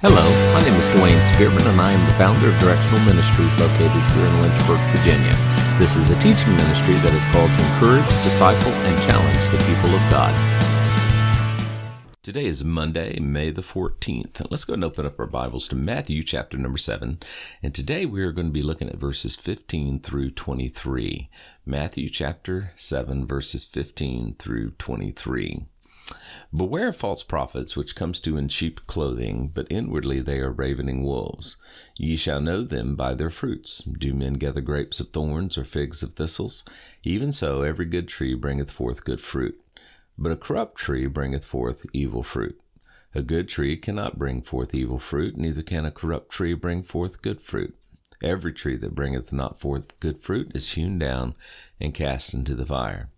Hello, my name is Dwayne Spearman, and I am the founder of Directional Ministries located here in Lynchburg, Virginia. This is a teaching ministry that is called to encourage, disciple, and challenge the people of God. Today is Monday, May the 14th. Let's go and open up our Bibles to Matthew chapter number 7. And today we are going to be looking at verses 15 through 23. Matthew chapter 7, verses 15 through 23. Beware of false prophets, which comes to in sheep clothing, but inwardly they are ravening wolves. Ye shall know them by their fruits. Do men gather grapes of thorns or figs of thistles? Even so, every good tree bringeth forth good fruit, but a corrupt tree bringeth forth evil fruit. A good tree cannot bring forth evil fruit, neither can a corrupt tree bring forth good fruit. Every tree that bringeth not forth good fruit is hewn down and cast into the fire.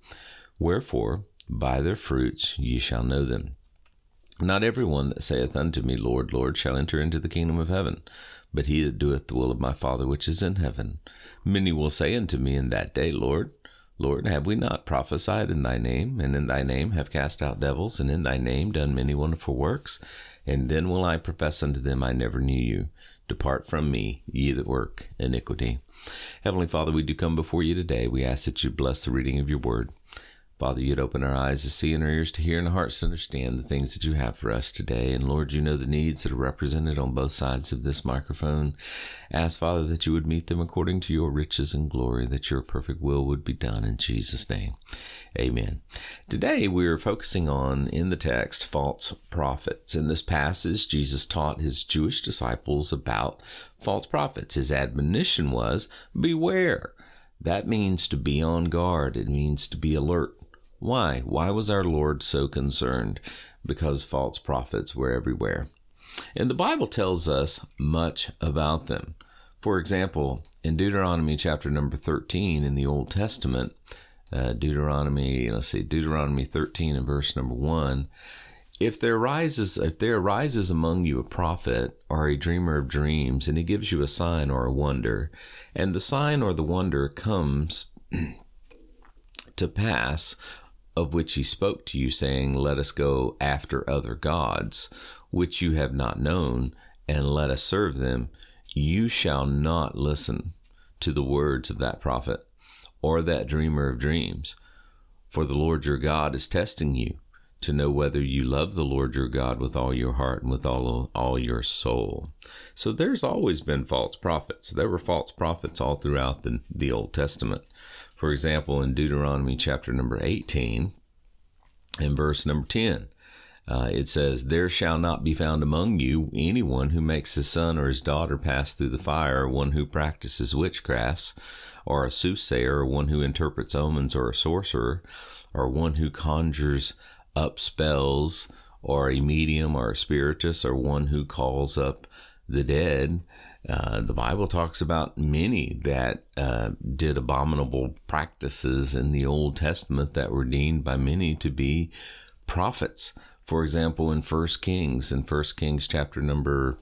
Wherefore, by their fruits ye shall know them. Not every one that saith unto me, Lord, Lord, shall enter into the kingdom of heaven, but he that doeth the will of my Father which is in heaven. Many will say unto me in that day, Lord, Lord, have we not prophesied in thy name, and in thy name have cast out devils, and in thy name done many wonderful works? And then will I profess unto them, I never knew you. Depart from me, ye that work iniquity. Heavenly Father, we do come before you today. We ask that you bless the reading of your word. Father, you'd open our eyes to see and our ears to hear and our hearts to understand the things that you have for us today. And Lord, you know the needs that are represented on both sides of this microphone. Ask, Father, that you would meet them according to your riches and glory, that your perfect will would be done in Jesus' name. Amen. Today we're focusing on, in the text, false prophets. In this passage, Jesus taught his Jewish disciples about false prophets. His admonition was, beware. That means to be on guard. It means to be alert. Why? Why was our Lord so concerned? Because false prophets were everywhere. And the Bible tells us much about them. For example, in Deuteronomy chapter number 13 in the Old Testament, uh, Deuteronomy, let's see, Deuteronomy 13 and verse number 1, if there arises if there arises among you a prophet or a dreamer of dreams and he gives you a sign or a wonder and the sign or the wonder comes to pass of which he spoke to you, saying, Let us go after other gods, which you have not known, and let us serve them, you shall not listen to the words of that prophet or that dreamer of dreams. For the Lord your God is testing you to know whether you love the Lord your God with all your heart and with all, all your soul. So there's always been false prophets. There were false prophets all throughout the, the Old Testament. For example, in Deuteronomy chapter number 18, in verse number 10, uh, it says, There shall not be found among you anyone who makes his son or his daughter pass through the fire, one who practices witchcrafts, or a soothsayer, or one who interprets omens, or a sorcerer, or one who conjures up spells, or a medium, or a spiritist, or one who calls up the dead. Uh, the Bible talks about many that uh, did abominable practices in the Old Testament that were deemed by many to be prophets. For example, in First Kings, in First Kings chapter number,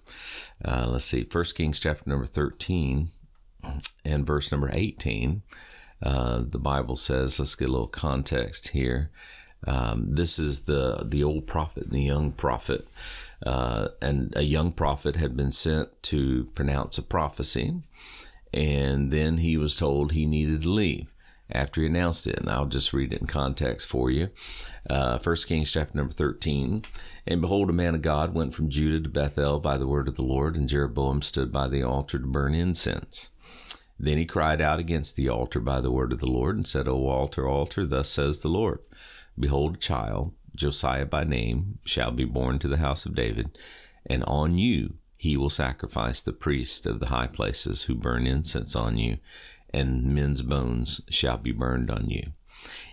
uh, let's see, First Kings chapter number thirteen, and verse number eighteen, uh, the Bible says, let's get a little context here. Um, this is the the old prophet and the young prophet. Uh, and a young prophet had been sent to pronounce a prophecy, and then he was told he needed to leave after he announced it. And I'll just read it in context for you. Uh, 1 Kings chapter number 13. And behold, a man of God went from Judah to Bethel by the word of the Lord, and Jeroboam stood by the altar to burn incense. Then he cried out against the altar by the word of the Lord, and said, O altar, altar, thus says the Lord Behold, a child Josiah by name, shall be born to the house of David, and on you he will sacrifice the priests of the high places who burn incense on you, and men's bones shall be burned on you.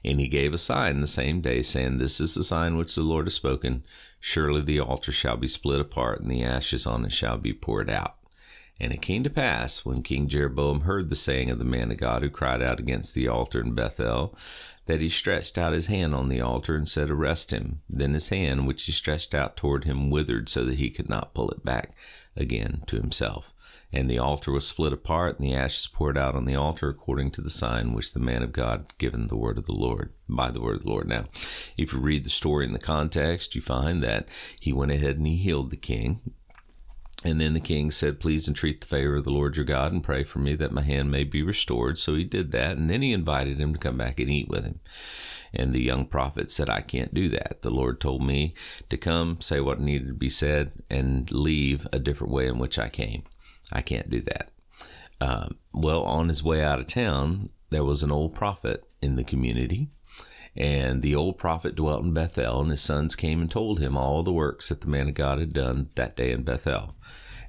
And he gave a sign the same day, saying, This is the sign which the Lord has spoken. Surely the altar shall be split apart, and the ashes on it shall be poured out. And it came to pass, when King Jeroboam heard the saying of the man of God who cried out against the altar in Bethel, that he stretched out his hand on the altar and said, Arrest him. Then his hand, which he stretched out toward him, withered so that he could not pull it back again to himself. And the altar was split apart, and the ashes poured out on the altar according to the sign which the man of God given the word of the Lord, by the word of the Lord. Now, if you read the story in the context, you find that he went ahead and he healed the king And then the king said, Please entreat the favor of the Lord your God and pray for me that my hand may be restored. So he did that. And then he invited him to come back and eat with him. And the young prophet said, I can't do that. The Lord told me to come, say what needed to be said, and leave a different way in which I came. I can't do that. Uh, well, on his way out of town, there was an old prophet in the community. And the old prophet dwelt in Bethel, and his sons came and told him all the works that the man of God had done that day in Bethel.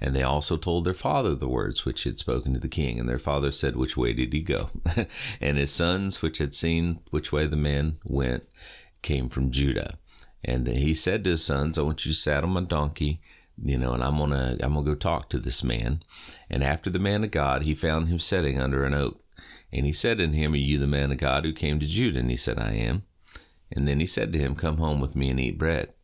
And they also told their father the words which he had spoken to the king. And their father said, Which way did he go? and his sons, which had seen which way the man went, came from Judah. And he said to his sons, I want you to saddle my donkey, you know, and I'm gonna I'm gonna go talk to this man. And after the man of God, he found him sitting under an oak. And he said unto him, Are you the man of God who came to Judah? And he said, I am. And then he said to him, Come home with me and eat bread.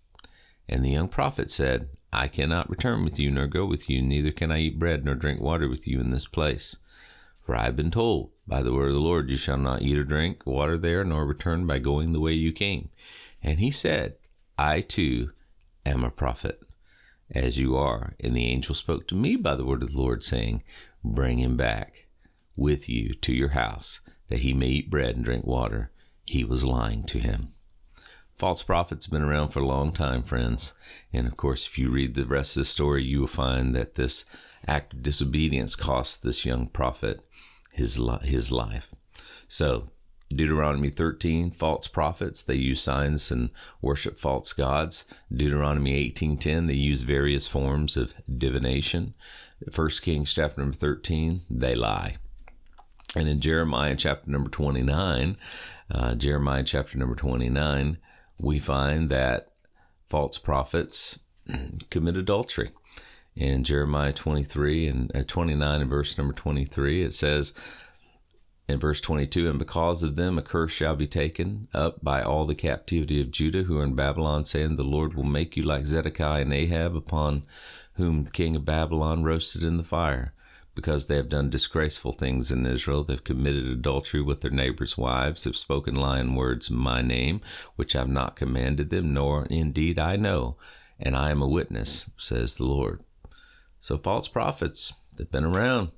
And the young prophet said, I cannot return with you, nor go with you, neither can I eat bread nor drink water with you in this place. For I have been told by the word of the Lord, You shall not eat or drink water there, nor return by going the way you came. And he said, I too am a prophet, as you are. And the angel spoke to me by the word of the Lord, saying, Bring him back with you to your house, that he may eat bread and drink water. He was lying to him. False prophets have been around for a long time, friends. And of course, if you read the rest of the story, you will find that this act of disobedience cost this young prophet his, his life. So, Deuteronomy 13, false prophets, they use signs and worship false gods. Deuteronomy 18:10, they use various forms of divination. 1 Kings chapter number 13, they lie. And in Jeremiah chapter number 29, uh, Jeremiah chapter number 29, we find that false prophets commit adultery. In Jeremiah 23 and uh, 29 and verse number 23, it says, in verse 22, and because of them a curse shall be taken up by all the captivity of Judah who are in Babylon, saying, The Lord will make you like Zedekiah and Ahab, upon whom the king of Babylon roasted in the fire because they have done disgraceful things in Israel. They've committed adultery with their neighbors' wives, have spoken lying words in my name, which I have not commanded them, nor indeed I know, and I am a witness, says the Lord. So false prophets, they've been around.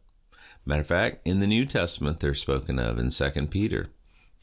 Matter of fact, in the New Testament, they're spoken of in Second Peter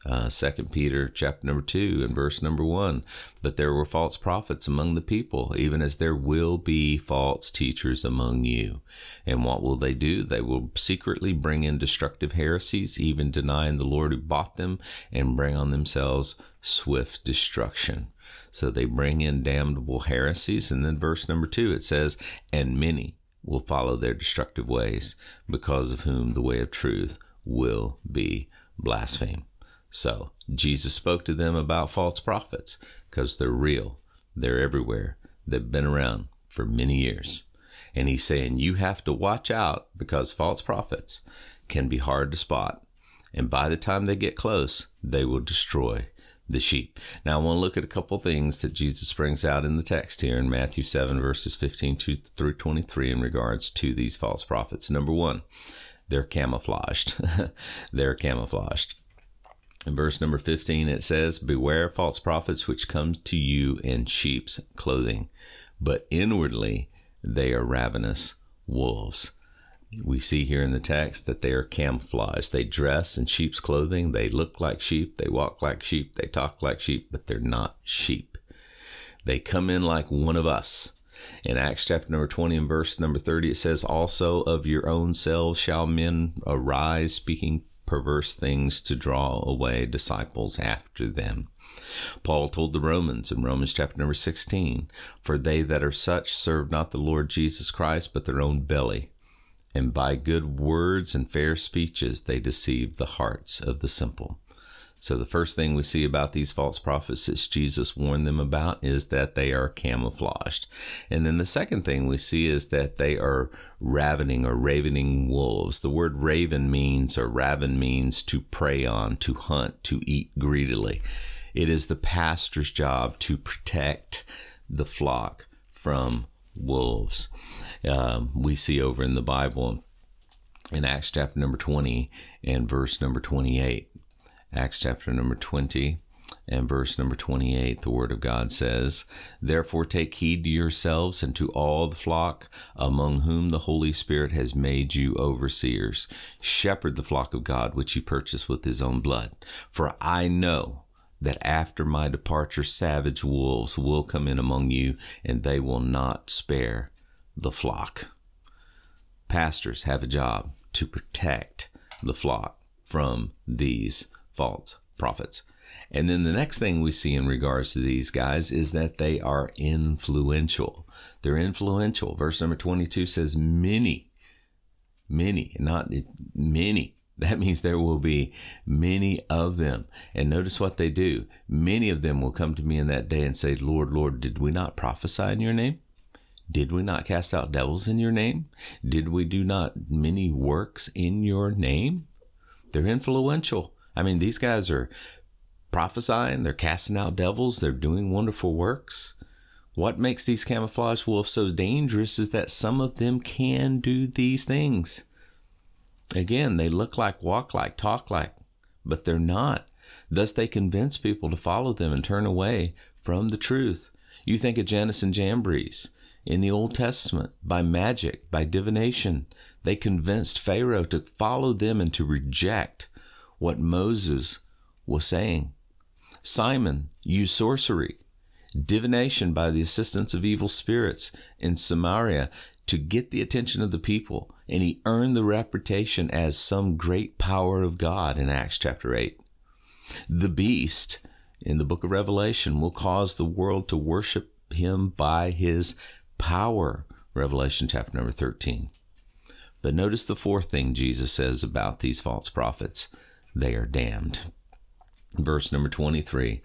uh, Second Peter chapter number two and verse number one. But there were false prophets among the people, even as there will be false teachers among you. And what will they do? They will secretly bring in destructive heresies, even denying the Lord who bought them, and bring on themselves swift destruction. So they bring in damnable heresies. And then verse number two, it says, and many will follow their destructive ways, because of whom the way of truth will be blasphemed. So Jesus spoke to them about false prophets because they're real, they're everywhere, they've been around for many years. And he's saying you have to watch out because false prophets can be hard to spot. And by the time they get close, they will destroy the sheep. Now, I want to look at a couple things that Jesus brings out in the text here in Matthew 7, verses 15 through 23 in regards to these false prophets. Number one, they're camouflaged. they're camouflaged. In verse number 15, it says, Beware false prophets which come to you in sheep's clothing, but inwardly they are ravenous wolves. We see here in the text that they are camouflaged. They dress in sheep's clothing. They look like sheep. They walk like sheep. They talk like sheep, but they're not sheep. They come in like one of us. In Acts chapter number 20 and verse number 30, it says, Also of your own selves shall men arise, speaking perverse things to draw away disciples after them. Paul told the Romans in Romans chapter number 16, For they that are such serve not the Lord Jesus Christ, but their own belly. And by good words and fair speeches they deceive the hearts of the simple. So the first thing we see about these false prophets that Jesus warned them about is that they are camouflaged. And then the second thing we see is that they are ravening or ravening wolves. The word raven means or raven means to prey on, to hunt, to eat greedily. It is the pastor's job to protect the flock from wolves. Um, we see over in the Bible in Acts chapter number 20 and verse number 28 Acts chapter number 20 And verse number 28, the word of God says, Therefore take heed to yourselves and to all the flock among whom the Holy Spirit has made you overseers. Shepherd the flock of God which he purchased with his own blood. For I know that after my departure, savage wolves will come in among you, and they will not spare the flock. Pastors have a job to protect the flock from these false prophets. And then the next thing we see in regards to these guys is that they are influential. They're influential. Verse number 22 says, Many, many, not many. That means there will be many of them. And notice what they do. Many of them will come to me in that day and say, Lord, Lord, did we not prophesy in your name? Did we not cast out devils in your name? Did we do not many works in your name? They're influential. I mean, these guys are prophesying, they're casting out devils, they're doing wonderful works. What makes these camouflage wolves so dangerous is that some of them can do these things. Again, they look like, walk like, talk like, but they're not. Thus, they convince people to follow them and turn away from the truth. You think of Jannes and Jambres in the Old Testament by magic, by divination. They convinced Pharaoh to follow them and to reject what Moses was saying. Simon used sorcery, divination by the assistance of evil spirits in Samaria to get the attention of the people, and he earned the reputation as some great power of God in Acts chapter 8. The beast in the book of Revelation will cause the world to worship him by his power. Revelation chapter number 13. But notice the fourth thing Jesus says about these false prophets they are damned. Verse number 23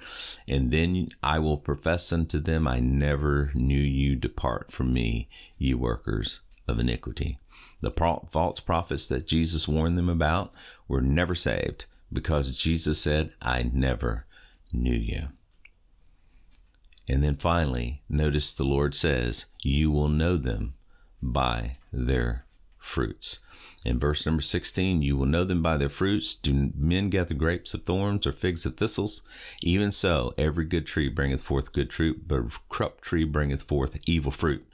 and then i will profess unto them i never knew you depart from me ye workers of iniquity. The false prophets that jesus warned them about were never saved because jesus said i never knew you. And then finally notice the lord says you will know them by their fruits in verse number 16, you will know them by their fruits. Do men gather grapes of thorns or figs of thistles? Even so, every good tree bringeth forth good fruit, but a corrupt tree bringeth forth evil fruit.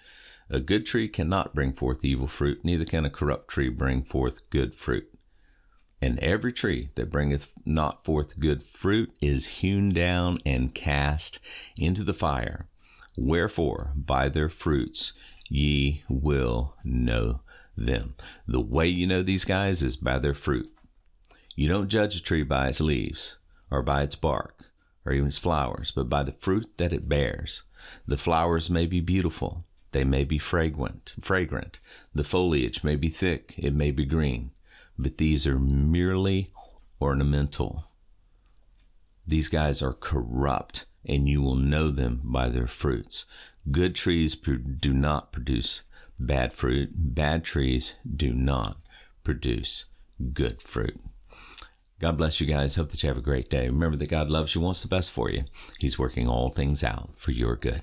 A good tree cannot bring forth evil fruit, neither can a corrupt tree bring forth good fruit. And every tree that bringeth not forth good fruit is hewn down and cast into the fire. Wherefore, by their fruits ye will know them. The way you know these guys is by their fruit. You don't judge a tree by its leaves or by its bark or even its flowers, but by the fruit that it bears. The flowers may be beautiful, they may be fragrant, fragrant. The foliage may be thick, it may be green, but these are merely ornamental. These guys are corrupt, and you will know them by their fruits. Good trees do not produce bad fruit. Bad trees do not produce good fruit. God bless you guys. Hope that you have a great day. Remember that God loves you, wants the best for you. He's working all things out for your good.